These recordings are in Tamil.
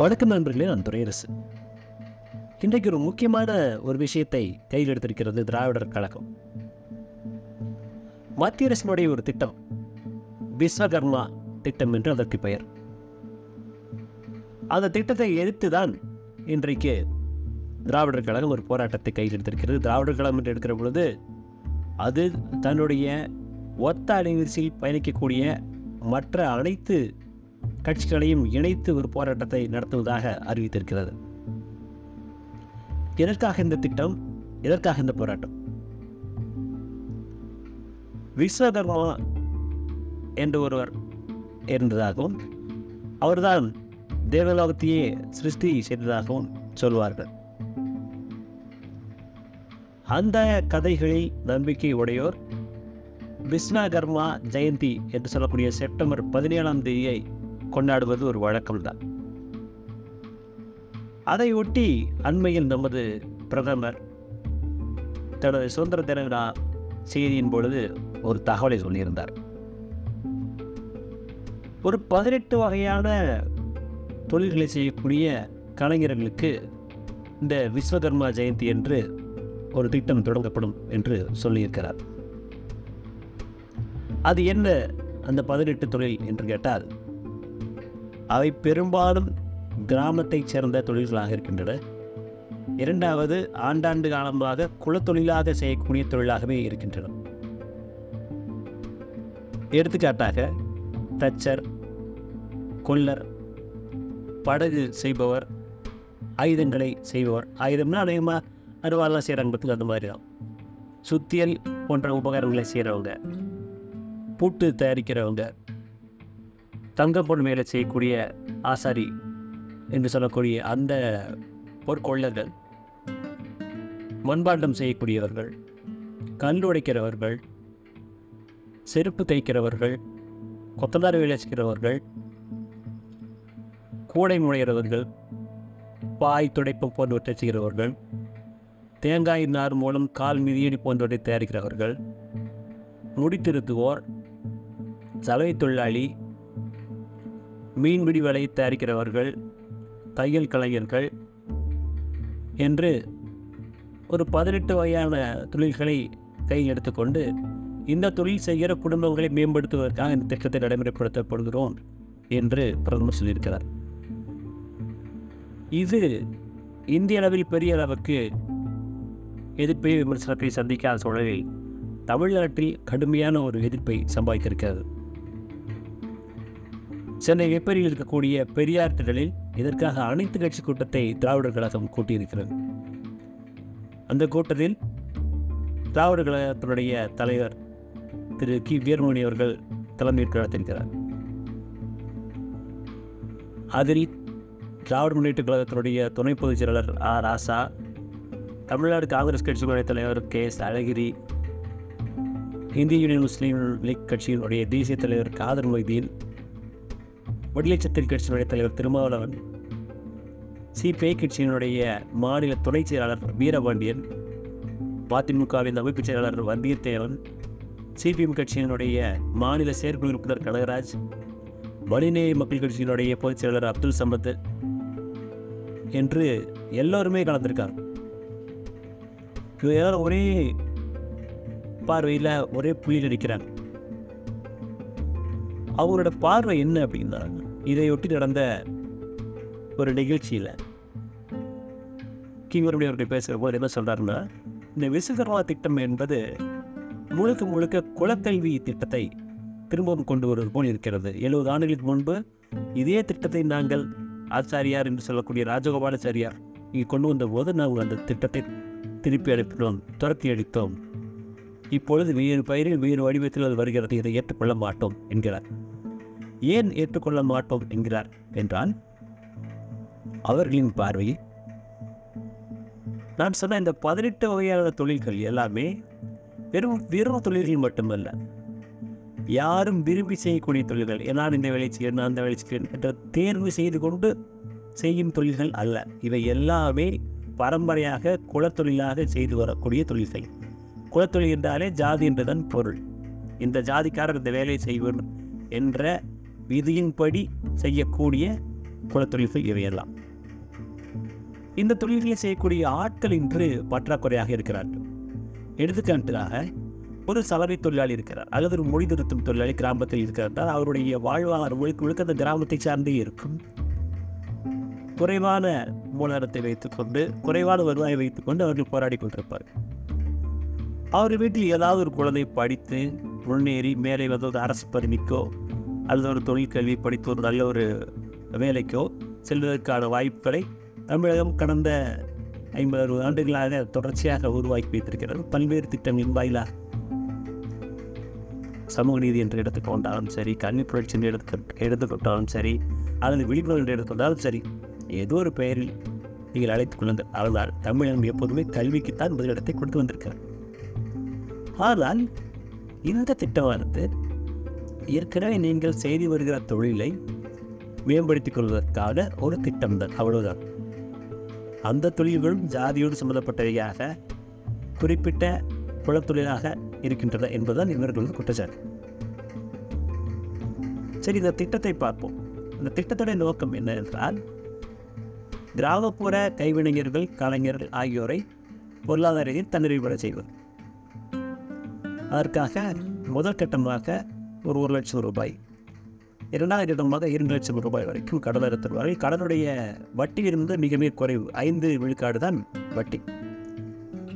வணக்கம் நண்பர்களே நான் துறையரசு இன்றைக்கு ஒரு முக்கியமான ஒரு விஷயத்தை கையில் எடுத்திருக்கிறது திராவிடர் கழகம். மத்திய அரசினுடைய ஒரு திட்டம் விஸ்வகர்மா திட்டம் என்று அதற்கு பெயர். அந்த திட்டத்தை எதிர்த்து தான் இன்றைக்கு திராவிடர் கழகம் ஒரு போராட்டத்தை கையில் எடுத்திருக்கிறது. திராவிடர் கழகம் என்று எடுக்கிற பொழுது அது தன்னுடைய ஒத்த அலைவரிசையில் பயணிக்கக்கூடிய மற்ற அனைத்து கட்சிகளையும் இணைத்து ஒரு போராட்டத்தை நடத்துவதாக அறிவித்திருக்கிறது. எதற்காக இந்த திட்டம்? எதற்காக இந்த போராட்டம்? விஸ்வகர்மா என்று ஒருவர் இருந்ததாகவும் அவர்தான் தேவலோகத்தையே சிருஷ்டி செய்ததாகவும் சொல்வார்கள். அந்த கதைகளில் நம்பிக்கை உடையோர் விஸ்வகர்மா ஜெயந்தி என்று சொல்லக்கூடிய செப்டம்பர் பதினேழாம் தேதியை கொண்டாடுவது ஒரு வழக்கம்தான். அதை ஒட்டி அண்மையில் நமது பிரதமர் தனது சுதந்திர தின விழா செய்தியின் பொழுது ஒரு தகவலை சொல்லியிருந்தார். ஒரு பதினெட்டு வகையான தொழில்களை செய்யக்கூடிய கலைஞர்களுக்கு இந்த விஸ்வகர்மா ஜெயந்தி என்று ஒரு திட்டம் தொடங்கப்படும் என்று சொல்லியிருக்கிறார். அது என்ன அந்த பதினெட்டு தொழில் என்று கேட்டால் அவை பெரும்பாலும் கிராமத்தைச் சேர்ந்த தொழில்களாக இருக்கின்றன. இரண்டாவது ஆண்டாண்டு காலமாக குலத்தொழிலாக செய்யக்கூடிய தொழிலாகவே இருக்கின்றன. எடுத்துக்காட்டாக தச்சர் கொல்லர் படகு செய்பவர் ஆயுதங்களை செய்பவர் ஆயுதம்னா அநேகமாக அருவாலாம் செய்கிறாங்க பற்றி அந்த மாதிரி தான். சுத்தியல் போன்ற உபகரணங்களை செய்கிறவங்க பூட்டு தயாரிக்கிறவங்க தங்க பொன் வேலை செய்யக்கூடிய ஆசாரி என்று சொல்லக்கூடிய அந்த பொற்கொள்ளர்கள் மண்பாண்டம் செய்யக்கூடியவர்கள் கல் உடைக்கிறவர்கள் செருப்பு தைக்கிறவர்கள் கொத்தனார் வேலை செய்கிறவர்கள் கூடை முனைகிறவர்கள் பாய் துடைப்பு போன்றவற்றை செய்கிறவர்கள் தேங்காய் நார் மூலம் கால் மிதியடி போன்றவற்றை தயாரிக்கிறவர்கள் முடித்திருத்துவோர் சலவை தொழிலாளி மீன்பிடி வலை தயாரிக்கிறவர்கள் தையல் கலைஞர்கள் என்று ஒரு பதினெட்டு வகையான தொழில்களை கையில் எடுத்துக்கொண்டு இந்த தொழில் செய்கிற குடும்பங்களை மேம்படுத்துவதற்காக இந்த திட்டத்தை நடைமுறைப்படுத்தப்படுகிறோம் என்று பிரதமர் சொல்லியிருக்கிறார். இது இந்திய அளவில் பெரிய அளவுக்கு எதிர்ப்பை விமர்சனத்தை சந்திக்காத சூழலில் தமிழ்நாட்டில் கடுமையான ஒரு எதிர்ப்பை சம்பாதித்திருக்கிறது. சென்னை வெப்பரியில் இருக்கக்கூடிய பெரியார் திடலில் இதற்காக அனைத்து கட்சி கூட்டத்தை திராவிடர் கழகம் கூட்டியிருக்கிறது. அந்த கூட்டத்தில் திராவிடர் கழகத்தினுடைய தலைவர் திரு கி. வீரமணி அவர்கள் தலைமையேற்று நடத்திருக்கிறார் அதில் திராவிட முன்னேற்ற கழகத்தினுடைய துணை பொதுச் செயலாளர் ஆர். ராசா தமிழ்நாடு காங்கிரஸ் கட்சியினுடைய தலைவர் கே. எஸ். அழகிரி இந்திய யூனியன் முஸ்லீம் லீக் கட்சியினுடைய தேசிய தலைவர் காதர் மொய்தீன் விடுதலை கட்சியினுடைய தலைவர் திருமாவளவன் சிபிஐ கட்சியினுடைய மாநில துணை செயலாளர் வீரபாண்டியன் மதிமுகவின் அமைப்பு செயலாளர் வந்தியத்தேவன் சிபிஎம் கட்சியினுடைய மாநில செயற்குழு உறுப்பினர் கனகராஜ் மனிநேய மக்கள் கட்சியினுடைய பொதுச் செயலாளர் அப்துல் சம்பத் என்று எல்லோருமே கலந்துருக்காங்க. இவங்க எல்லாரும் ஒரே பார்வையில் ஒரே புயல் இருக்கிறாங்க அவங்களோட பார்வை என்ன அப்படின்னா இதையொட்டி நடந்த ஒரு நிகழ்ச்சியில் கிங்கருடைய அவர்கள் பேசுகிறபோது என்ன சொல்கிறாருன்னா இந்த விசுகர்மா திட்டம் என்பது முழுக்க முழுக்க குலக்கல்வி திட்டத்தை திரும்பவும் கொண்டு வருவது போல் இருக்கிறது. எழுபது ஆண்டுகளுக்கு முன்பு இதே திட்டத்தை நாங்கள் ஆச்சாரியார் என்று சொல்லக்கூடிய ராஜகோபாலாச்சாரியார் இங்கே கொண்டு வந்த போது நாங்கள் அந்த திட்டத்தை திருப்பி அளிப்பினோம் துரத்தி அளித்தோம் இப்பொழுது வேறு பயிரில் வேறு வடிவத்தில் அது வருகிறது இதை ஏற்றுக்கொள்ள மாட்டோம் என்கிறார். ஏன் ஏற்றுக்கொள்ள மாட்டோம் என்கிறார் என்றால் அவர்களின் பார்வை நான் சொன்ன இந்த பதினெட்டு வகையான தொழில்கள் எல்லாமே வெறும் வெறும் தொழில்கள் மட்டுமல்ல. யாரும் விரும்பி செய்யக்கூடிய தொழில்கள் நான் இந்த வேலை செய்கிறேன் நான் அந்த வேலை செய்கிறேன் என்ற தேர்வு செய்து கொண்டு செய்யும் தொழில்கள் அல்ல. இவை எல்லாமே பரம்பரையாக குலத்தொழிலாக செய்து வரக்கூடிய தொழில்கள். குலத்தொழில் என்றாலே ஜாதி என்றுதான் பொருள். இந்த ஜாதிக்காரர் இந்த வேலையை செய்வர் என்ற விதியின்படி செய்யக்கூடிய குலத்தொழில்கள் இவையெல்லாம் இந்த தொழில்களை செய்யக்கூடிய ஆட்கள் இன்று பற்றாக்குறையாக இருக்கிறார்கள். எடுத்துக்காட்டுக்காக ஒரு சலவை தொழிலாளி இருக்கிறார் அல்லது ஒரு மொழி திருத்தும் தொழிலாளி கிராமத்தில் இருக்கிறார். அவருடைய வாழ்வாளர் முழுக்க முழுக்க அந்த கிராமத்தை சார்ந்தே இருக்கும். குறைவான மூலதனத்தை வைத்துக்கொண்டு குறைவான வருவாயை வைத்துக்கொண்டு அவர்கள் போராடி கொண்டிருப்பார். அவர் வீட்டில் ஏதாவது ஒரு குழந்தை படித்து முன்னேறி மேலே வந்து அரசு பதவிக்கோ அல்லது ஒரு தொழிற்கல்வி படித்து ஒரு நல்ல ஒரு வேலைக்கோ செல்வதற்கான வாய்ப்புகளை தமிழகம் கடந்த ஐம்பது அறுபது ஆண்டுகளாக தொடர்ச்சியாக உருவாக்கி வைத்திருக்கிறது. பல்வேறு திட்டங்களின் வாயிலாக சமூக நீதி என்று எடுத்துக்கொண்டாலும் சரி கல்வி புரட்சி என்று எடுத்து எடுத்துக்கொண்டாலும் சரி அல்லது விழிப்புணர்வு என்று எடுத்துக்கொண்டாலும் சரி ஏதோ ஒரு பெயரில் நீங்கள் அழைத்துக் கொண்டு ஆனால் தமிழகம் எப்போதுமே கல்விக்குத்தான் முதலிடத்தை கொடுத்து வந்திருக்கிறார் ஆனால் இந்த திட்டமானது ஏற்கனவே நீங்கள் செய்து வருகிற தொழிலை மேம்படுத்திக் கொள்வதற்கான ஒரு திட்டம் தான். அவ்வளவுதான். அந்த தொழில்களும் ஜாதியோடு சம்பந்தப்பட்டவையாக குறிப்பிட்ட குலத்தொழிலாக இருக்கின்றன என்பதுதான் இவர்களது குற்றச்சாட்டு. சரி இந்த திட்டத்தை பார்ப்போம். இந்த திட்டத்துடைய நோக்கம் என்ன என்றால் கிராமப்புற கைவினைஞர்கள் கலைஞர்கள் ஆகியோரை பொருளாதார ரீதியில் தன்னிறைவுபட செய்வது. அதற்காக முதல் கட்டமாக ஒரு ஒரு லட்சம் ரூபாய். இரண்டாவது இடமாக இரண்டு லட்சம் ரூபாய் வரைக்கும் கடன் எடுத்துருவார்கள் கடனுடைய வட்டி இருந்து மிக மிக குறைவு. ஐந்து விழுக்காடு தான் வட்டி.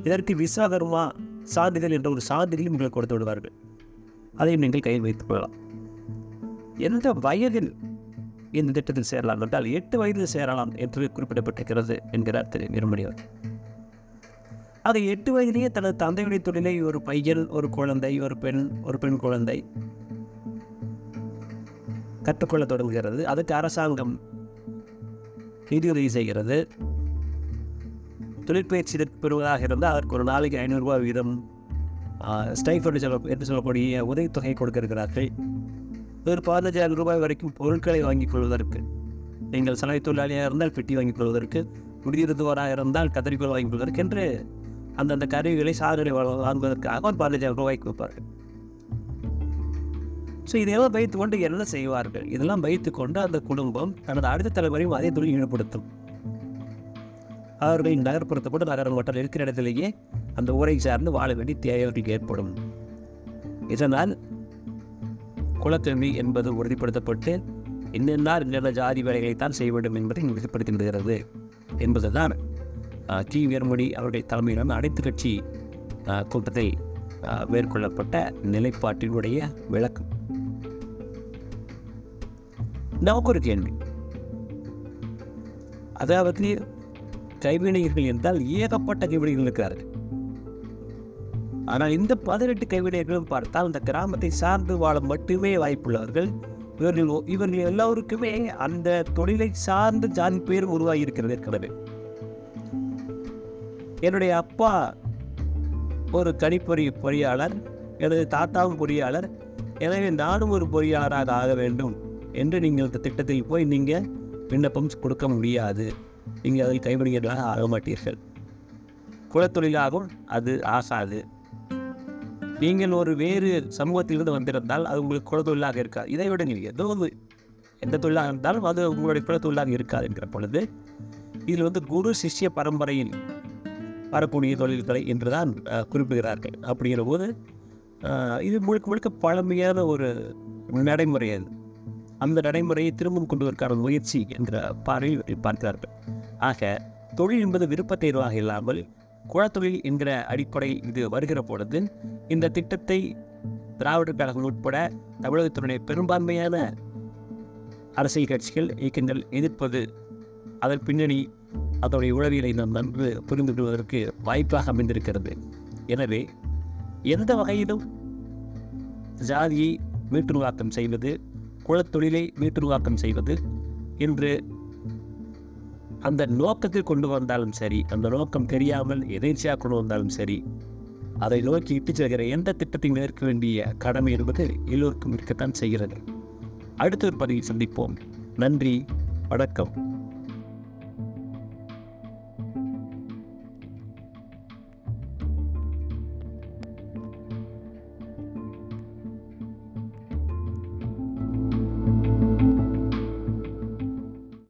இதற்கு விஸ்வகர்மா சான்றிதழ் என்ற ஒரு சான்றிதழையும் உங்களுக்கு கொடுத்து விடுவார்கள். அதையும் நீங்கள் கையில் வைத்துக் கொள்ளலாம். எந்த வயதில் இந்த திட்டத்தில் சேரலாம் என்றால் எட்டு வயதில் சேரலாம் என்று குறிப்பிடப்பட்டிருக்கிறது என்கிறார் திரு நிர்மணி அவர் அது எட்டு வயதிலேயே தனது தந்தையுடைய தொழிலை ஒரு பையன் ஒரு குழந்தை ஒரு பெண் ஒரு பெண் குழந்தை கற்றுக்கொள்ள தொடங்குகிறது. அதுக்கு அரசாங்கம் நிதியுதவி செய்கிறது. தொழிற்பயிற்சி பெறுவதாக இருந்தால் அதற்கு ஒரு நாளைக்கு ஐநூறுரூவா வீதம் ஸ்டைஃபர்டு சொல்ல என்று சொல்லக்கூடிய உதவித்தொகை கொடுக்கிறார்கள் ஒரு பதினஞ்சாயிரம் ரூபாய் வரைக்கும் பொருட்களை வாங்கிக் கொள்வதற்கு நீங்கள் சலவை தொழிலாளியாக இருந்தால் பெட்டி வாங்கிக் கொள்வதற்கு குடியிருந்தவராக இருந்தால் கத்தரிக்கோள் வாங்கிக் கொள்வதற்கு என்று அந்தந்த கருவிகளை சாதனை வாங்குவதற்காக ஒரு பதினஞ்சாயிரம் ரூபாய்க்கு வைப்பார்கள் ஸோ இதையெல்லாம் வைத்துக்கொண்டு என்ன செய்வார்கள்? இதெல்லாம் வைத்துக்கொண்டு அந்த குடும்பம் தனது அடுத்த தலைமுறையும் அதே தொழில் ஈடுபடுத்தும் அவர்கள் நகர்ப்புறத்தப்பட்டு நகரம் வட்டம் இருக்கிற இடத்திலேயே அந்த ஊரை சார்ந்து வாழ வேண்டிய தேவை ஏற்படும். இதனால் குலக்கல்வி என்பது உறுதிப்படுத்தப்பட்டு இன்னென்னால் இன்னென்ன ஜாதி வேலைகளைத்தான் செய்ய வேண்டும் என்பதை உறுதிப்படுத்துகிறது என்பதுதான் டி. வீரமணி அவருடைய தலைமையிலான அனைத்து கட்சி கூட்டத்தில் மேற்கொள்ளப்பட்ட நிலைப்பாட்டினுடைய விளக்கம். நமக்கு ஒரு கேள்வி. அதாவது கைவினைஞர்கள் என்றால் ஏகப்பட்ட கைவினைகள் இருக்கிறார்கள். ஆனால் இந்த பதினெட்டு கைவினைகளும் பார்த்தால் அந்த கிராமத்தை சார்ந்து வாழ மட்டுமே வாய்ப்புள்ளவர்கள். இவர்கள் இவர்கள் எல்லோருக்குமே அந்த தொழிலை சார்ந்த ஜாதி பேர் உருவாகி இருக்கிறது ஏற்கனவே. என்னுடைய அப்பா ஒரு கணிப்பொறி பொறியாளர் எனது தாத்தாவும் பொறியாளர். எனவே நானும் ஒரு பொறியாளராக ஆக வேண்டும். என்று நீங்கள் இந்த திட்டத்தில் போய் நீங்கள் விண்ணப்பம் கொடுக்க முடியாது. நீங்கள் அதில் கைவிடுகிறதாக ஆக மாட்டீர்கள். குலத்தொழிலாகவும் அது ஆசாது. நீங்கள் ஒரு வேறு சமூகத்திலிருந்து வந்திருந்தால் அது உங்களுக்கு குலத்தொழிலாக இருக்காது. இதை விட நீங்கள் ஏதோ ஒரு எந்த தொழிலாக இருந்தாலும் அது உங்களுடைய குலத்தொழிலாக இருக்காது என்கிற பொழுது இதில் வந்து குரு சிஷ்ய பரம்பரையில் வரக்கூடிய தொழில்களை என்று தான் குறிப்பிடுகிறார்கள். அப்படிங்கிற போது இது முழுக்க முழுக்க பழமையான ஒரு நடைமுறை அது. அந்த நடைமுறையை திரும்பவும் கொண்டு வருவதற்கான முயற்சி என்கிற பார்வையில் பார்க்கிறார்கள். ஆக தொழில் என்பது விருப்ப தேர்வாக இல்லாமல் குழத்தொழில் என்கிற அடிப்படை இது வருகிற பொழுது இந்த திட்டத்தை திராவிடர் கழகம் உட்பட தமிழகத்தினுடைய பெரும்பான்மையான அரசியல் கட்சிகள் இயக்கங்கள் எதிர்ப்பது அதன் பின்னணி அதனுடைய உளவியலை நாம் நன்கு புரிந்து கொள்வதற்கு வாய்ப்பாக அமைந்திருக்கிறது. எனவே எந்த வகையிலும் ஜாதியை மீட்டுருவாக்கம் செய்வது குலத்தொழிலை மீட்டுருவாக்கம் செய்வது. என்று அந்த நோக்கத்தில் கொண்டு வந்தாலும் சரி அந்த நோக்கம் தெரியாமல் எதேர்ச்சியாக கொண்டு வந்தாலும் சரி அதை நோக்கி இட்டு செல்கிற எந்த திட்டத்தையும் ஏற்க வேண்டிய கடமை என்பது எல்லோருக்கும் இருக்கத்தான் செய்கிறது. அடுத்த ஒரு பதிவில் சந்திப்போம். நன்றி. வணக்கம்.